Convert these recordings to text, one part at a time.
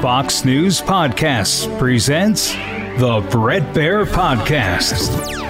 Fox News Podcasts presents the Bret Baier Podcast.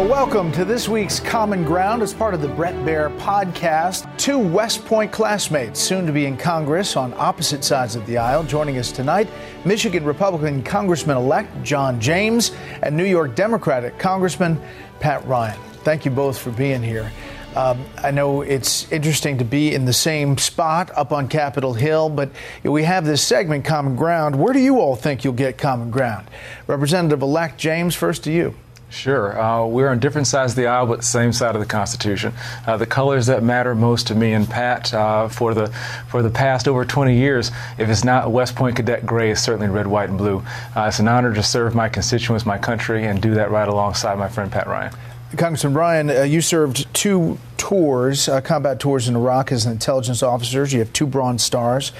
Well, welcome to this week's Common Ground as part of the Bret Baier podcast. Two West Point classmates, soon to be in Congress on opposite sides of the aisle, joining us tonight Michigan Republican Congressman elect John James and New York Democratic Congressman Pat Ryan. Thank you both for being here. Um, I know it's interesting to be in the same spot up on Capitol Hill, but we have this segment, Common Ground. Where do you all think you'll get common ground? Representative elect James, first to you. Sure. Uh, we're on different sides of the aisle, but same side of the Constitution. Uh, the colors that matter most to me and Pat uh, for the for the past over 20 years, if it's not West Point Cadet Gray, it's certainly red, white, and blue. Uh, it's an honor to serve my constituents, my country, and do that right alongside my friend Pat Ryan. Congressman Ryan, uh, you served two tours, uh, combat tours in Iraq as an intelligence officer. You have two Bronze Stars.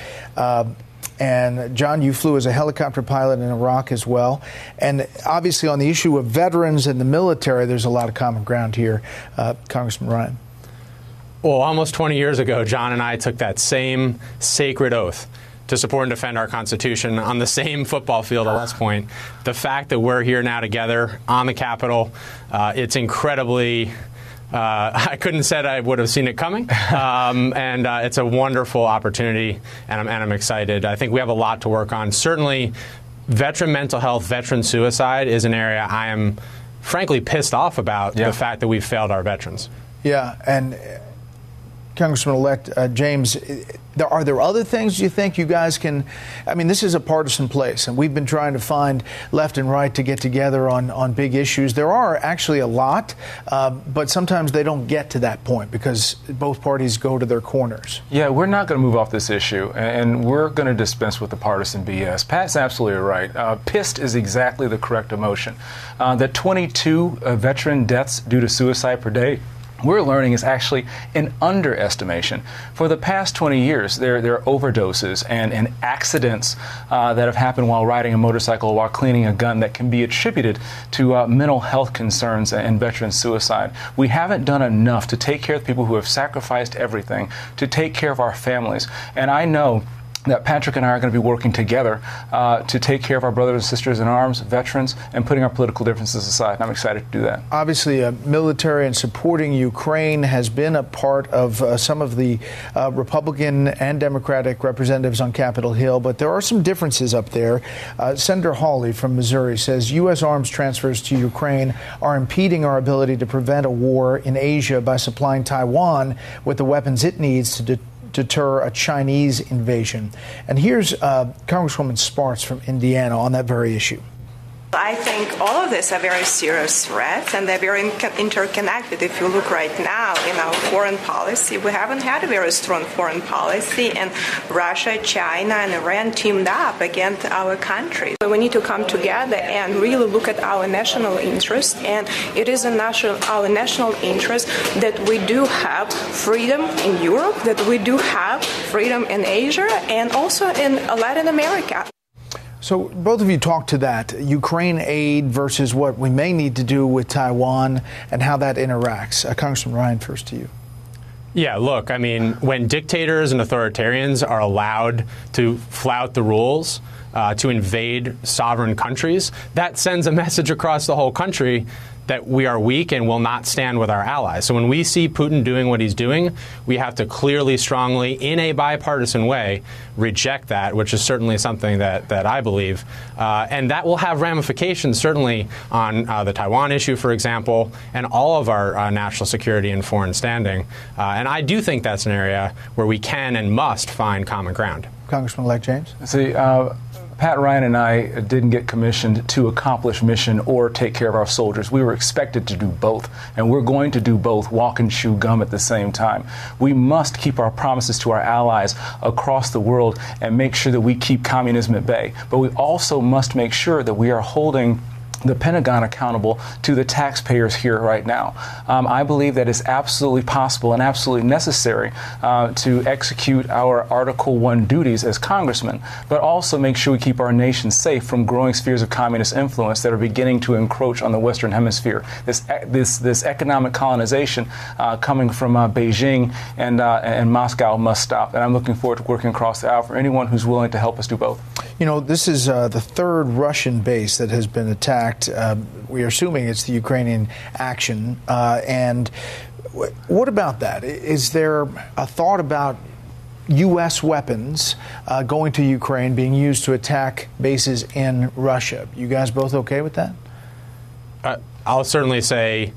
And John, you flew as a helicopter pilot in Iraq as well. And obviously, on the issue of veterans and the military, there's a lot of common ground here. Uh, Congressman Ryan. Well, almost 20 years ago, John and I took that same sacred oath to support and defend our Constitution on the same football field at West Point. The fact that we're here now together on the Capitol, uh, it's incredibly uh, I couldn't have said I would have seen it coming, um, and uh, it's a wonderful opportunity, and I'm, and I'm excited. I think we have a lot to work on. Certainly, veteran mental health, veteran suicide is an area I am frankly pissed off about yeah. the fact that we've failed our veterans. Yeah, and Congressman-elect uh, James, are there other things you think you guys can? I mean, this is a partisan place, and we've been trying to find left and right to get together on, on big issues. There are actually a lot, uh, but sometimes they don't get to that point because both parties go to their corners. Yeah, we're not going to move off this issue, and we're going to dispense with the partisan BS. Pat's absolutely right. Uh, pissed is exactly the correct emotion. Uh, the 22 uh, veteran deaths due to suicide per day we're learning is actually an underestimation. For the past 20 years, there, there are overdoses and, and accidents uh, that have happened while riding a motorcycle or while cleaning a gun that can be attributed to uh, mental health concerns and veteran suicide. We haven't done enough to take care of people who have sacrificed everything, to take care of our families. And I know that Patrick and I are going to be working together uh, to take care of our brothers and sisters in arms, veterans, and putting our political differences aside. I'm excited to do that. Obviously, uh, military and supporting Ukraine has been a part of uh, some of the uh, Republican and Democratic representatives on Capitol Hill, but there are some differences up there. Uh, Senator Hawley from Missouri says U.S. arms transfers to Ukraine are impeding our ability to prevent a war in Asia by supplying Taiwan with the weapons it needs to de- deter a Chinese invasion. And here's uh, Congresswoman Spartz from Indiana on that very issue. I think all of these are very serious threats and they're very interconnected. If you look right now in our foreign policy, we haven't had a very strong foreign policy, and Russia, China, and Iran teamed up against our country. So we need to come together and really look at our national interest, and it is a national, our national interest that we do have freedom in Europe, that we do have freedom in Asia, and also in Latin America. So, both of you talked to that Ukraine aid versus what we may need to do with Taiwan and how that interacts. Uh, Congressman Ryan, first to you. Yeah, look, I mean, when dictators and authoritarians are allowed to flout the rules, uh, to invade sovereign countries, that sends a message across the whole country that we are weak and will not stand with our allies. So when we see Putin doing what he's doing, we have to clearly, strongly, in a bipartisan way, reject that, which is certainly something that, that I believe. Uh, and that will have ramifications, certainly, on uh, the Taiwan issue, for example, and all of our uh, national security and foreign standing. Uh, and I do think that's an area where we can and must find common ground. Congressman elect James? See, uh, Pat Ryan and I didn't get commissioned to accomplish mission or take care of our soldiers. We were expected to do both, and we're going to do both, walk and chew gum at the same time. We must keep our promises to our allies across the world and make sure that we keep communism at bay. But we also must make sure that we are holding the Pentagon accountable to the taxpayers here right now. Um, I believe that it's absolutely possible and absolutely necessary uh, to execute our Article 1 duties as congressmen, but also make sure we keep our nation safe from growing spheres of communist influence that are beginning to encroach on the Western Hemisphere. This, this, this economic colonization uh, coming from uh, Beijing and, uh, and Moscow must stop. And I'm looking forward to working across the aisle for anyone who's willing to help us do both. You know, this is uh, the third Russian base that has been attacked fact, uh, we are assuming it's the Ukrainian action. Uh, and what about that? Is there a thought about U.S. weapons uh, going to Ukraine being used to attack bases in Russia? You guys both okay with that? Uh, I'll certainly say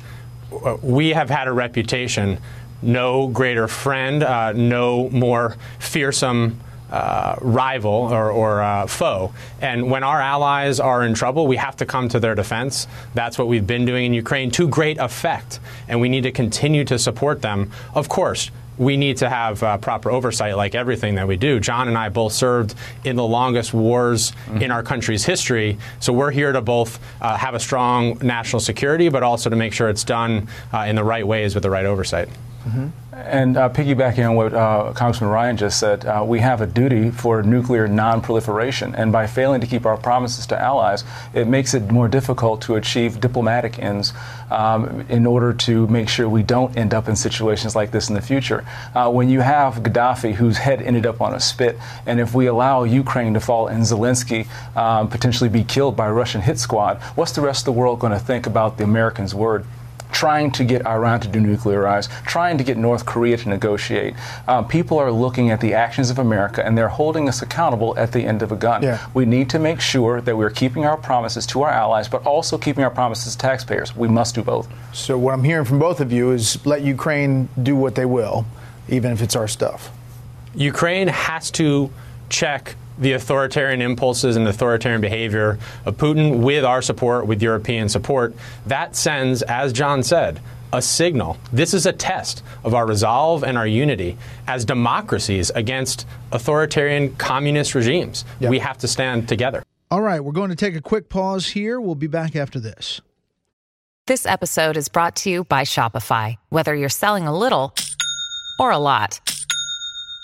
uh, we have had a reputation no greater friend, uh, no more fearsome uh, rival or, or uh, foe. And when our allies are in trouble, we have to come to their defense. That's what we've been doing in Ukraine to great effect. And we need to continue to support them. Of course, we need to have uh, proper oversight like everything that we do. John and I both served in the longest wars mm-hmm. in our country's history. So we're here to both uh, have a strong national security, but also to make sure it's done uh, in the right ways with the right oversight. Mm-hmm. And uh, piggybacking on what uh, Congressman Ryan just said, uh, we have a duty for nuclear non-proliferation, and by failing to keep our promises to allies, it makes it more difficult to achieve diplomatic ends um, in order to make sure we don't end up in situations like this in the future. Uh, when you have Gaddafi, whose head ended up on a spit, and if we allow Ukraine to fall and Zelensky um, potentially be killed by a Russian hit squad, what's the rest of the world going to think about the Americans' word? Trying to get Iran to denuclearize, trying to get North Korea to negotiate. Um, people are looking at the actions of America and they're holding us accountable at the end of a gun. Yeah. We need to make sure that we're keeping our promises to our allies, but also keeping our promises to taxpayers. We must do both. So, what I'm hearing from both of you is let Ukraine do what they will, even if it's our stuff. Ukraine has to check the authoritarian impulses and authoritarian behavior of Putin with our support, with European support, that sends, as John said, a signal. This is a test of our resolve and our unity as democracies against authoritarian communist regimes. Yep. We have to stand together. All right, we're going to take a quick pause here. We'll be back after this. This episode is brought to you by Shopify. Whether you're selling a little or a lot,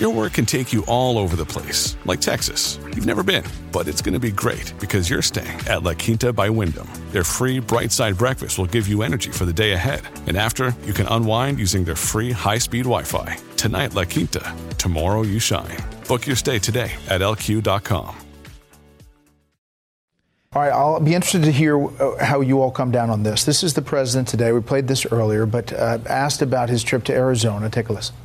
Your work can take you all over the place, like Texas. You've never been, but it's going to be great because you're staying at La Quinta by Wyndham. Their free bright side breakfast will give you energy for the day ahead. And after, you can unwind using their free high speed Wi Fi. Tonight, La Quinta. Tomorrow, you shine. Book your stay today at lq.com. All right, I'll be interested to hear uh, how you all come down on this. This is the president today. We played this earlier, but uh, asked about his trip to Arizona. Take a listen.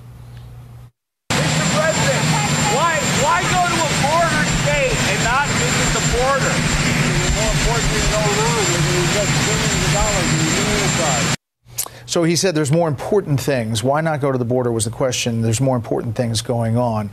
So he said there's more important things. Why not go to the border was the question. There's more important things going on.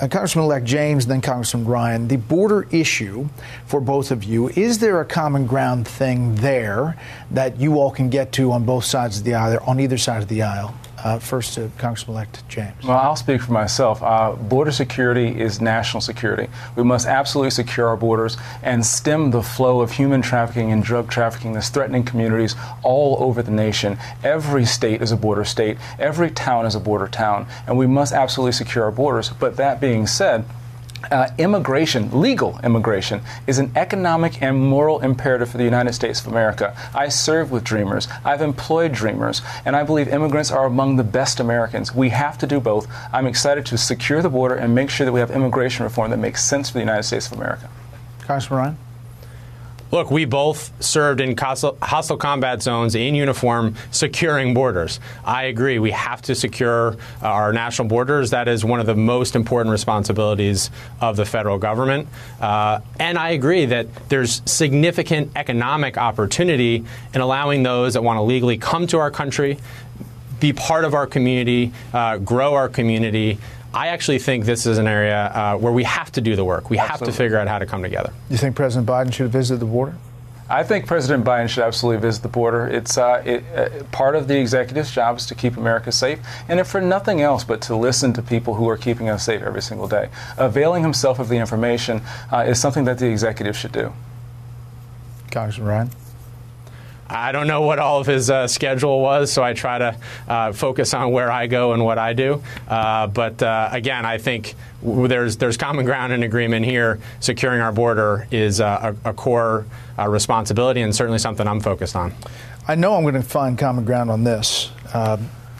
Uh, Congressman elect James, then Congressman Ryan, the border issue for both of you, is there a common ground thing there that you all can get to on both sides of the aisle, on either side of the aisle? Uh, first to Congressman-elect James. Well, I'll speak for myself. Uh, border security is national security. We must absolutely secure our borders and stem the flow of human trafficking and drug trafficking that's threatening communities all over the nation. Every state is a border state. Every town is a border town, and we must absolutely secure our borders. But that being said, uh, immigration, legal immigration, is an economic and moral imperative for the United States of America. I serve with dreamers. I've employed dreamers. And I believe immigrants are among the best Americans. We have to do both. I'm excited to secure the border and make sure that we have immigration reform that makes sense for the United States of America. Congressman Ryan? Look, we both served in hostile combat zones in uniform, securing borders. I agree. We have to secure our national borders. That is one of the most important responsibilities of the federal government. Uh, and I agree that there's significant economic opportunity in allowing those that want to legally come to our country, be part of our community, uh, grow our community, I actually think this is an area uh, where we have to do the work. We absolutely. have to figure out how to come together. You think President Biden should visit the border? I think President Biden should absolutely visit the border. It's uh, it, uh, part of the executive's job is to keep America safe, and if for nothing else, but to listen to people who are keeping us safe every single day. Availing himself of the information uh, is something that the executive should do. Congressman Ryan. I don't know what all of his uh, schedule was, so I try to uh, focus on where I go and what I do. Uh, but uh, again, I think there's there's common ground and agreement here. Securing our border is a, a core uh, responsibility, and certainly something I'm focused on. I know I'm going to find common ground on this. Uh,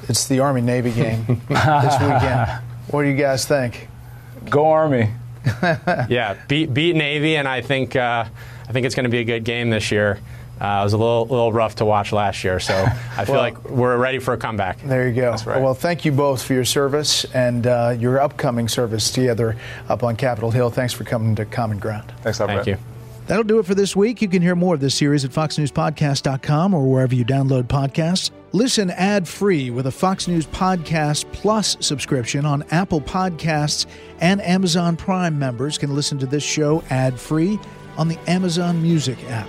it's the Army Navy game this weekend. What do you guys think? Go Army. yeah, beat beat Navy, and I think I think it's going to be a good game this year. Uh, it was a little, little rough to watch last year, so I feel well, like we're ready for a comeback. There you go. Right. Well, thank you both for your service and uh, your upcoming service together up on Capitol Hill. Thanks for coming to Common Ground. Thanks, Thank you. That'll do it for this week. You can hear more of this series at foxnewspodcast.com or wherever you download podcasts. Listen ad free with a Fox News Podcast Plus subscription on Apple Podcasts, and Amazon Prime members can listen to this show ad free on the Amazon Music app.